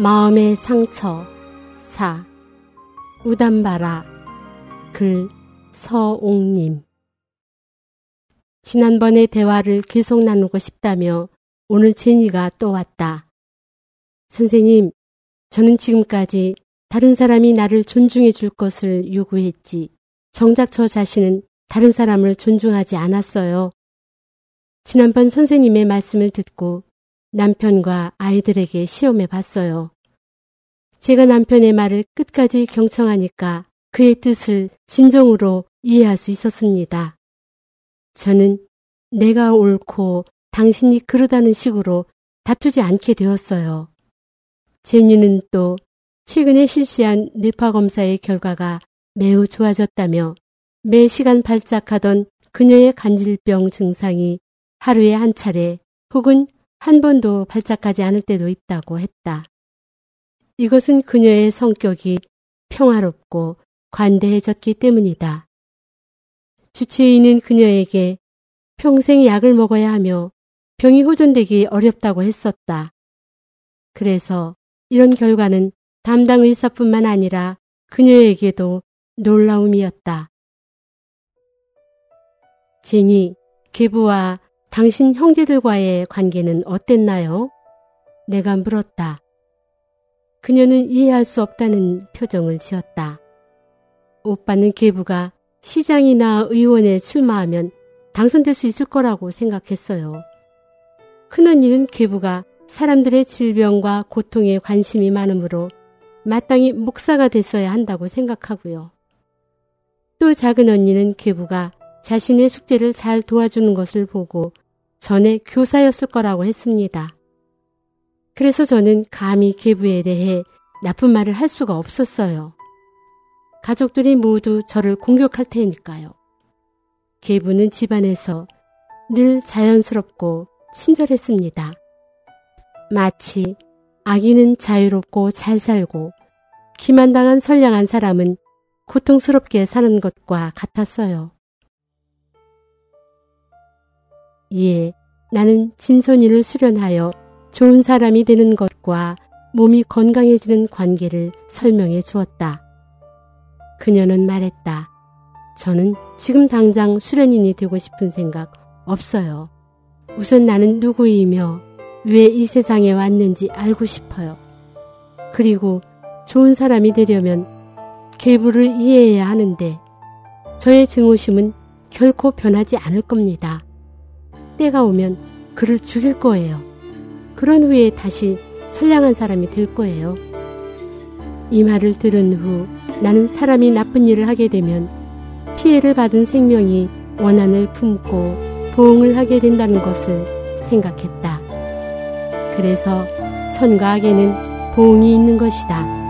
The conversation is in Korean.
마음의 상처 4 우담바라 글 서옥님 지난번의 대화를 계속 나누고 싶다며 오늘 제니가 또 왔다. 선생님, 저는 지금까지 다른 사람이 나를 존중해 줄 것을 요구했지. 정작 저 자신은 다른 사람을 존중하지 않았어요. 지난번 선생님의 말씀을 듣고 남편과 아이들에게 시험해 봤어요. 제가 남편의 말을 끝까지 경청하니까 그의 뜻을 진정으로 이해할 수 있었습니다. 저는 내가 옳고 당신이 그러다는 식으로 다투지 않게 되었어요. 제니는 또 최근에 실시한 뇌파 검사의 결과가 매우 좋아졌다며 매 시간 발작하던 그녀의 간질병 증상이 하루에 한 차례 혹은 한 번도 발작하지 않을 때도 있다고 했다. 이것은 그녀의 성격이 평화롭고 관대해졌기 때문이다. 주치의는 그녀에게 평생 약을 먹어야 하며 병이 호전되기 어렵다고 했었다. 그래서 이런 결과는 담당 의사뿐만 아니라 그녀에게도 놀라움이었다. 제니, 계부와 당신 형제들과의 관계는 어땠나요? 내가 물었다. 그녀는 이해할 수 없다는 표정을 지었다. 오빠는 계부가 시장이나 의원에 출마하면 당선될 수 있을 거라고 생각했어요. 큰언니는 계부가 사람들의 질병과 고통에 관심이 많으므로 마땅히 목사가 됐어야 한다고 생각하고요. 또 작은 언니는 계부가 자신의 숙제를 잘 도와주는 것을 보고 전에 교사였을 거라고 했습니다. 그래서 저는 감히 계부에 대해 나쁜 말을 할 수가 없었어요. 가족들이 모두 저를 공격할 테니까요. 계부는 집안에서 늘 자연스럽고 친절했습니다. 마치 아기는 자유롭고 잘 살고 기만당한 선량한 사람은 고통스럽게 사는 것과 같았어요. 이에 나는 진선이를 수련하여 좋은 사람이 되는 것과 몸이 건강해지는 관계를 설명해 주었다. 그녀는 말했다. 저는 지금 당장 수련인이 되고 싶은 생각 없어요. 우선 나는 누구이며 왜 이 세상에 왔는지 알고 싶어요. 그리고 좋은 사람이 되려면 계부를 이해해야 하는데 저의 증오심은 결코 변하지 않을 겁니다. 때가 오면 그를 죽일 거예요. 그런 후에 다시 선량한 사람이 될 거예요. 이 말을 들은 후 나는 사람이 나쁜 일을 하게 되면 피해를 받은 생명이 원한을 품고 보응을 하게 된다는 것을 생각했다. 그래서 선과 악에는 보응이 있는 것이다.